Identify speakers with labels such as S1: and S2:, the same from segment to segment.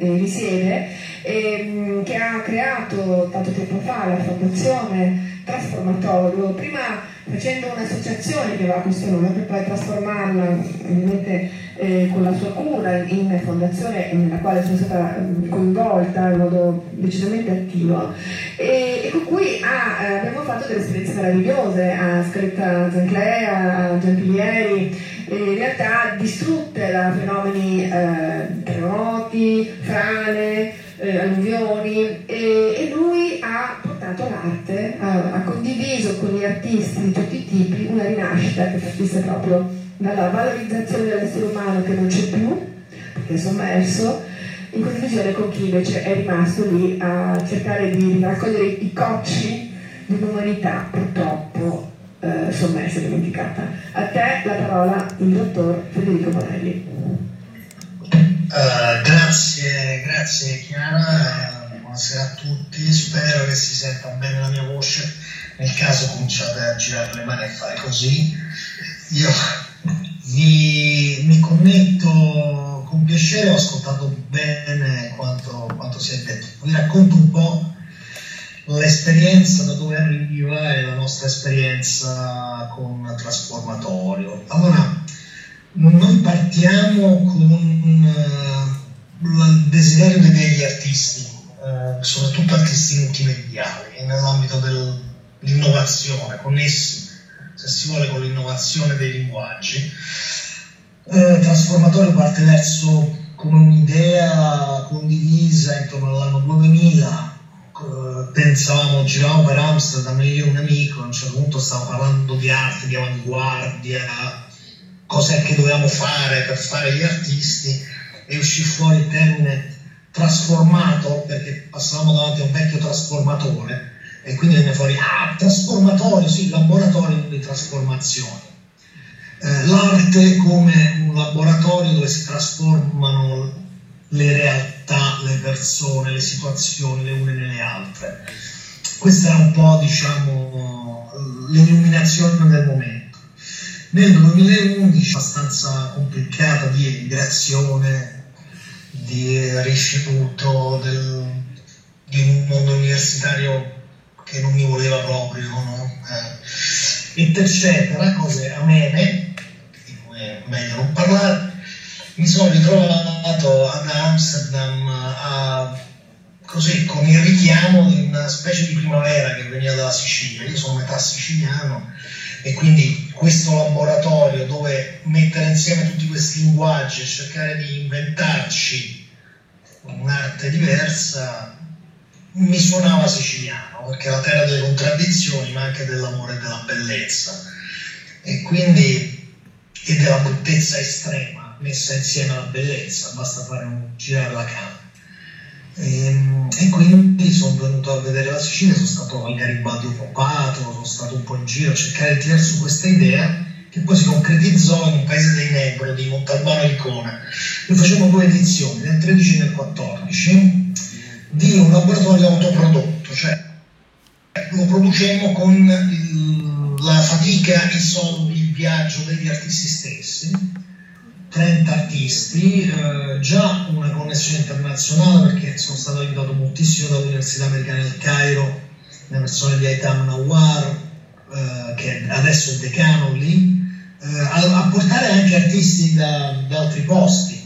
S1: eh, risiede, ehm, che ha creato tanto tempo fa la fondazione Trasformatorio, prima facendo un'associazione che aveva questo nome per poi trasformarla ovviamente eh, con la sua cura in fondazione nella quale sono stata coinvolta in modo decisamente attivo. E, e con cui ha, eh, abbiamo fatto delle esperienze meravigliose, ha scritto a Zanclea, a Giampilieri, in realtà distrutte da fenomeni eh, terremoti, frane, eh, alluvioni. E, e, lui ha portato l'arte, ha, ha, condiviso con gli artisti di tutti i tipi una rinascita che partisse proprio dalla valorizzazione dell'essere umano che non c'è più, perché è sommerso, in condivisione con chi invece è rimasto lì a cercare di raccogliere i cocci di un'umanità purtroppo eh, sommersa e dimenticata. A te la parola il dottor Federico Morelli.
S2: Uh, grazie, grazie Chiara, uh, buonasera a tutti, spero che si senta bene la mia voce, nel caso cominciate a girare le mani e fare così. Io vi, mi connetto con piacere, ho ascoltato bene quanto, quanto si è detto, vi racconto un po' l'esperienza da dove arriva e la nostra esperienza con Trasformatorio. Allora, noi partiamo con uh, il desiderio degli artisti, uh, soprattutto artisti multimediali, nell'ambito dell'innovazione, connessi, se si vuole, con l'innovazione dei linguaggi. Uh, Trasformatorio parte verso come un'idea condivisa intorno all'anno 2000, pensavamo, giravamo per Amsterdam, io e un amico, a un certo punto stavamo parlando di arte, di avanguardia, cos'è che dovevamo fare per fare gli artisti e uscì fuori il termine trasformato perché passavamo davanti a un vecchio trasformatore e quindi venne fuori ah, trasformatorio, sì, laboratorio di trasformazione. Eh, l'arte come un laboratorio dove si trasformano le realtà, le persone, le situazioni le une nelle altre. Questa era un po', diciamo, l'illuminazione del momento. Nel 2011, abbastanza complicata di emigrazione, di rifiuto del, di un mondo universitario che non mi voleva proprio, no? eh, eccetera, cose amene, di cui è meglio non parlare, mi sono ritrovato ad Amsterdam a, così, con il richiamo di una specie di primavera che veniva dalla Sicilia, io sono metà siciliano e quindi questo laboratorio dove mettere insieme tutti questi linguaggi e cercare di inventarci un'arte diversa mi suonava siciliano perché è la terra delle contraddizioni ma anche dell'amore e della bellezza. E quindi e della bruttezza estrema messa insieme alla bellezza basta fare un girare la camera e, ehm, e, quindi sono venuto a vedere la Sicilia, sono stato al Garibaldi occupato, sono stato un po' in giro a cercare di tirare su questa idea che poi si concretizzò in un paese dei Nebro di Montalbano Icona. Noi facciamo due edizioni, nel 13 e nel 14, di un laboratorio autoprodotto, cioè lo producemmo con il, la fatica, i soldi, il viaggio degli artisti stessi 30 artisti, eh, già una connessione internazionale perché sono stato aiutato moltissimo dall'Università Americana del Cairo, le persone di Aitam Nawar, eh, che adesso è decano lì, eh, a, a, portare anche artisti da, da, altri posti,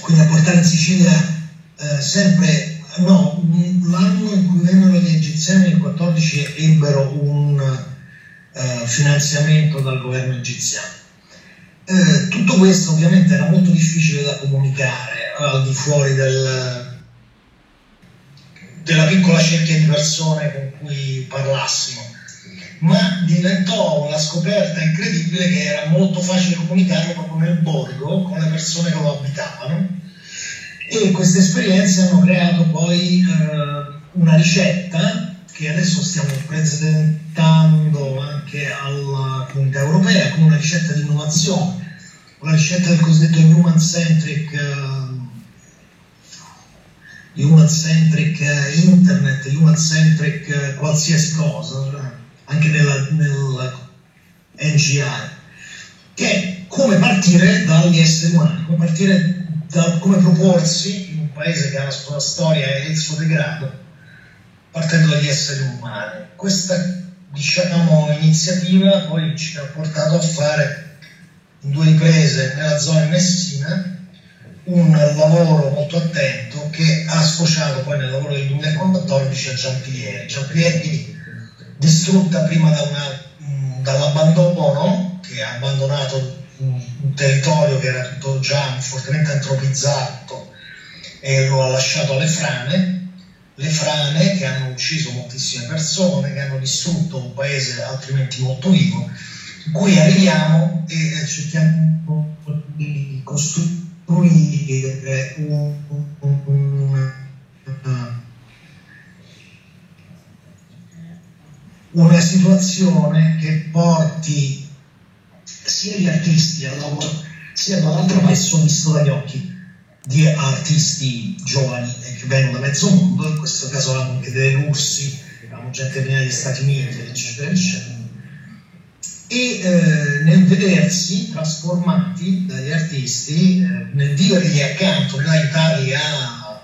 S2: quindi a portare in Sicilia eh, sempre, no, l'anno in cui vennero gli egiziani, nel 14, ebbero un eh, finanziamento dal governo egiziano eh, tutto questo ovviamente era molto difficile da comunicare al di fuori del, della piccola cerchia di persone con cui parlassimo, ma diventò una scoperta incredibile che era molto facile comunicare proprio nel borgo con le persone che lo abitavano. E queste esperienze hanno creato poi eh, una ricetta che adesso stiamo presentando anche alla comunità europea come una ricetta di innovazione la scelta del cosiddetto human centric uh, human centric uh, internet, human centric uh, qualsiasi cosa, anche nella, nella NGI, che è come partire dagli esseri umani, come partire da come proporsi in un paese che ha la sua storia e il suo degrado, partendo dagli esseri umani. Questa diciamo, iniziativa poi ci ha portato a fare in due riprese nella zona di Messina un lavoro molto attento che ha sfociato poi nel lavoro del 2014 a Giampieri. Giampieri distrutta prima da una, dall'abbandono, che ha abbandonato un, un territorio che era tutto già fortemente antropizzato e lo ha lasciato alle frane, le frane che hanno ucciso moltissime persone, che hanno distrutto un paese altrimenti molto vivo, in cui arriviamo e cerchiamo di costruire un, un, un, una situazione che porti sia gli artisti al lavoro, sia dall'altro parte sono visto dagli occhi di artisti giovani che vengono da mezzo mondo, in questo caso avevamo anche dei russi, avevamo gente viene dagli Stati Uniti, eccetera, eccetera. E eh, nel vedersi trasformati dagli artisti, eh, nel vivergli accanto, nell'aiutarli a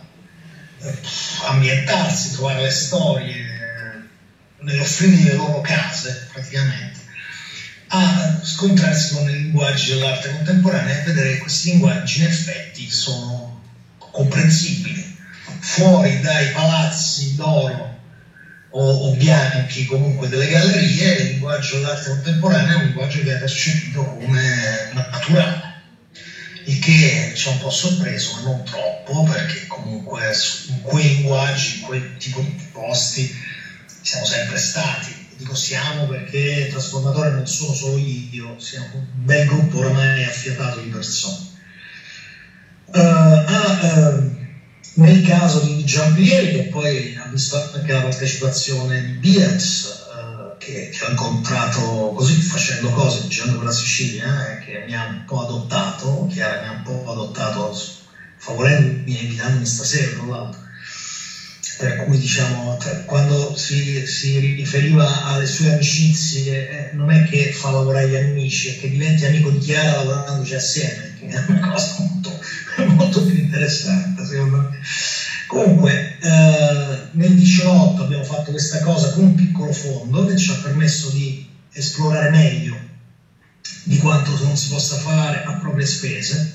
S2: eh, ambientarsi, trovare le storie, eh, nell'offrirgli le loro case praticamente, a scontrarsi con i linguaggi dell'arte contemporanea e vedere che questi linguaggi in effetti sono comprensibili, fuori dai palazzi d'oro o, o bianchi comunque delle gallerie, il linguaggio dell'arte contemporanea è un linguaggio che viene percepito come naturale, il che ci ha un po' sorpreso, ma non troppo, perché comunque in quei linguaggi, in quel tipo di posti siamo sempre stati dico siamo perché trasformatore non sono solo io, siamo un bel gruppo ormai affiatato di persone. Uh, ah, uh, nel caso di Giampieri, che poi ha visto anche la partecipazione di Biels, uh, che, che, ho incontrato così facendo cose, girando per la Sicilia, eh, che mi ha un po' adottato, Chiara mi ha un po' adottato, favorendomi e invitandomi stasera, tra l'altro per cui diciamo quando si, si, riferiva alle sue amicizie eh, non è che fa lavorare gli amici è che diventi amico di Chiara lavorandoci assieme che è una cosa molto, molto più interessante secondo me. Comunque eh, nel 18 abbiamo fatto questa cosa con un piccolo fondo che ci ha permesso di esplorare meglio di quanto non si possa fare a proprie spese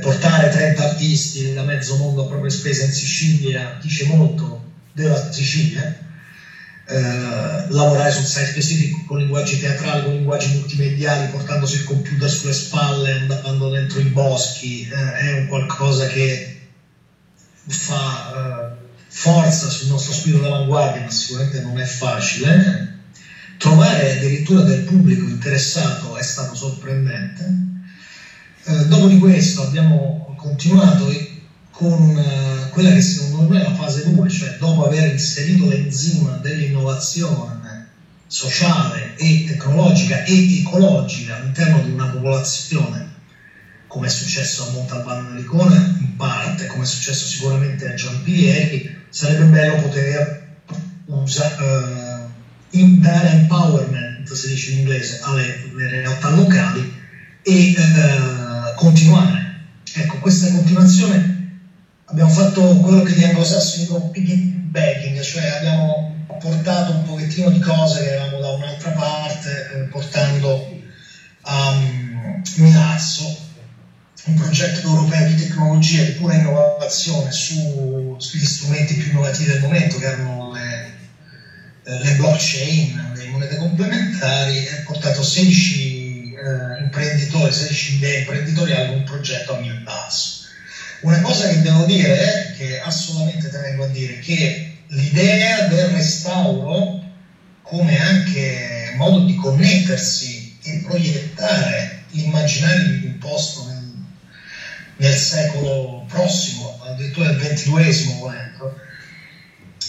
S2: portare 30 artisti da mezzo mondo a proprie spese in Sicilia dice molto della Sicilia. Eh, lavorare sul site specifico con linguaggi teatrali, con linguaggi multimediali, portandosi il computer sulle spalle, andando dentro i boschi, eh, è un qualcosa che fa eh, forza sul nostro spirito d'avanguardia, ma sicuramente non è facile. Trovare addirittura del pubblico interessato è stato sorprendente eh, dopo di questo abbiamo continuato con eh, quella che secondo me è la fase 2, cioè dopo aver inserito l'enzima dell'innovazione sociale e tecnologica e ecologica all'interno di una popolazione, come è successo a Montalbano Licone in parte, come è successo sicuramente a Giampieri, sarebbe bello poter usa, in, dare empowerment, si dice in inglese, alle, realtà locali e uh, continuare. Ecco, questa continuazione abbiamo fatto quello che gli anglosassoni dicono piggybacking, cioè abbiamo portato un pochettino di cose che avevamo da un'altra parte, eh, portando a um, Milazzo un progetto europeo di tecnologia di pura innovazione su, sugli strumenti più innovativi del momento, che erano le, eh, le blockchain, le monete complementari, e ha portato 16 eh, imprenditori, 16 idee imprenditoriali un progetto a mio passo. Una cosa che devo dire, è che assolutamente tengo a dire, che l'idea del restauro come anche modo di connettersi e proiettare l'immaginario di un posto nel, nel secolo prossimo, addirittura nel ventiduesimo volendo,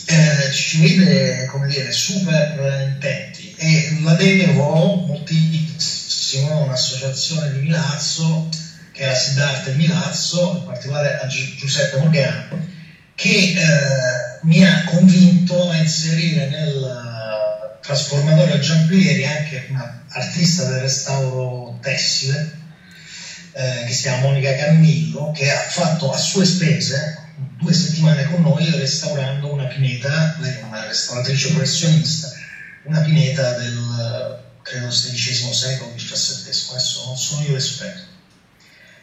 S2: eh, ci vede come dire super intenti e la devo moltissimo benissimo un'associazione di Milazzo, che la Siddhartha di Milazzo, in particolare a Gi- Giuseppe Morgano, che eh, mi ha convinto a inserire nel uh, trasformatore Giampieri anche un artista del restauro tessile, eh, che si chiama Monica Cannillo, che ha fatto a sue spese due settimane con noi restaurando una pineta, lei è una restauratrice professionista, una pineta del credo XVI secolo, XVII, adesso non sono io l'esperto.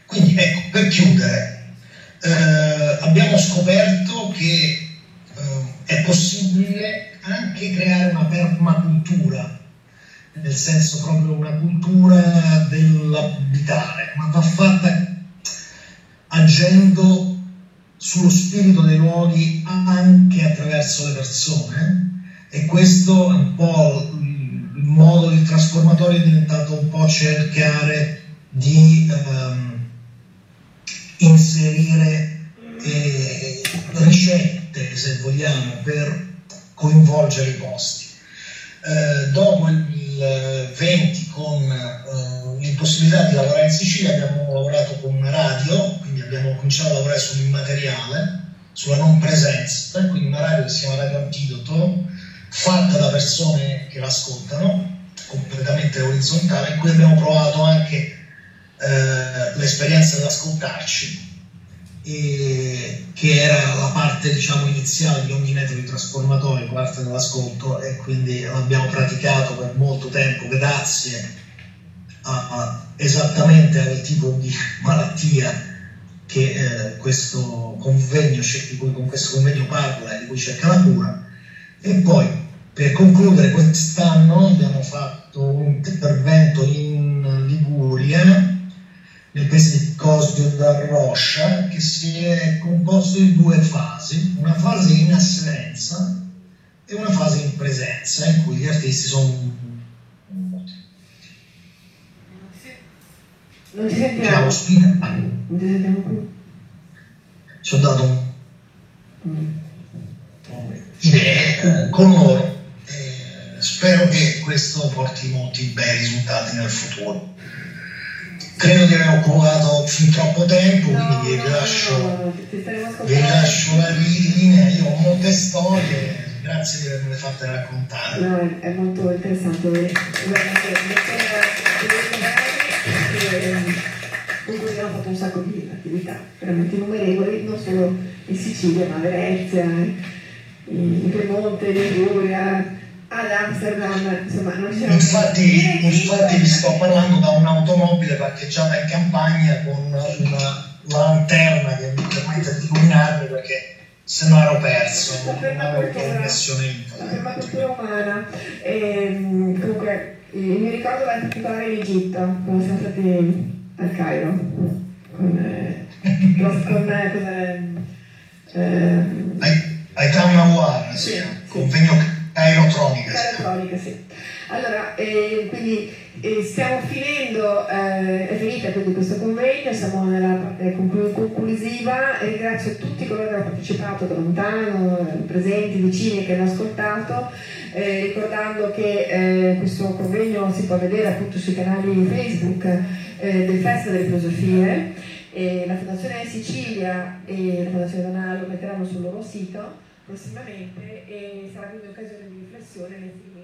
S2: Quindi ecco, per chiudere, eh, abbiamo scoperto che eh, è possibile anche creare una permacultura, nel senso proprio una cultura dell'abitare, ma va fatta agendo sullo spirito dei luoghi anche attraverso le persone e questo è un po' il modo del trasformatore è diventato un po' cercare di ehm, inserire eh, ricette, se vogliamo, per coinvolgere i posti. Eh, dopo il 20 con eh, l'impossibilità di lavorare in Sicilia abbiamo lavorato con una radio, quindi abbiamo cominciato a lavorare sull'immateriale, sulla non presenza, quindi una radio che si chiama Radio Antidoto, fatta da persone che l'ascoltano, completamente orizzontale, in cui abbiamo provato anche eh, l'esperienza di ascoltarci, e, che era la parte diciamo, iniziale di ogni metodo di trasformatore, parte dell'ascolto, e quindi l'abbiamo praticato per molto tempo grazie a, a esattamente al tipo di malattia che eh, questo convegno, di cui con questo convegno parla e di cui cerca la cura. E poi, per concludere, quest'anno abbiamo fatto un intervento in Liguria nel paese di Cosio da Roscia che si è composto di due fasi, una fase in assenza e una fase in presenza in cui gli artisti sono
S1: non ci sentiamo. Non
S2: ci sentiamo più. Ci ho dato un idee con loro spero che questo porti molti bei risultati nel futuro. Credo di aver occupato fin troppo tempo, no, quindi vi lascio, vi lascio la linea, io ho molte storie, grazie di avermele fatte raccontare.
S1: No, è molto interessante vedere con cui abbiamo fatto un sacco di attività veramente innumerevoli, non solo in Sicilia, ma a Venezia, in Piemonte, in Liguria, ad Amsterdam, insomma, non c'è
S2: infatti, infatti vi sto parlando da un'automobile parcheggiata in campagna con una lanterna che mi permette di illuminarmi perché se no ero perso, non avevo connessione
S1: internet. La cultura umana. E, ehm, comunque, mi ricordo in particolare in Egitto, quando siamo stati al Cairo, con, eh, con eh, cos'è?
S2: Eh, ai Town Award, sì, sì, convegno Aerotronica.
S1: Aerotronica, sì. Allora, eh, quindi eh, stiamo finendo, eh, è finita quindi questo convegno, siamo nella parte conclusiva, ringrazio tutti coloro che hanno partecipato da lontano, presenti, vicini che hanno ascoltato, eh, ricordando che eh, questo convegno si può vedere appunto sui canali Facebook eh, del Festival delle Filosofie, la Fondazione Sicilia e la Fondazione Donalo metteranno sul loro sito prossimamente e sarà quindi un'occasione di riflessione possono interessare.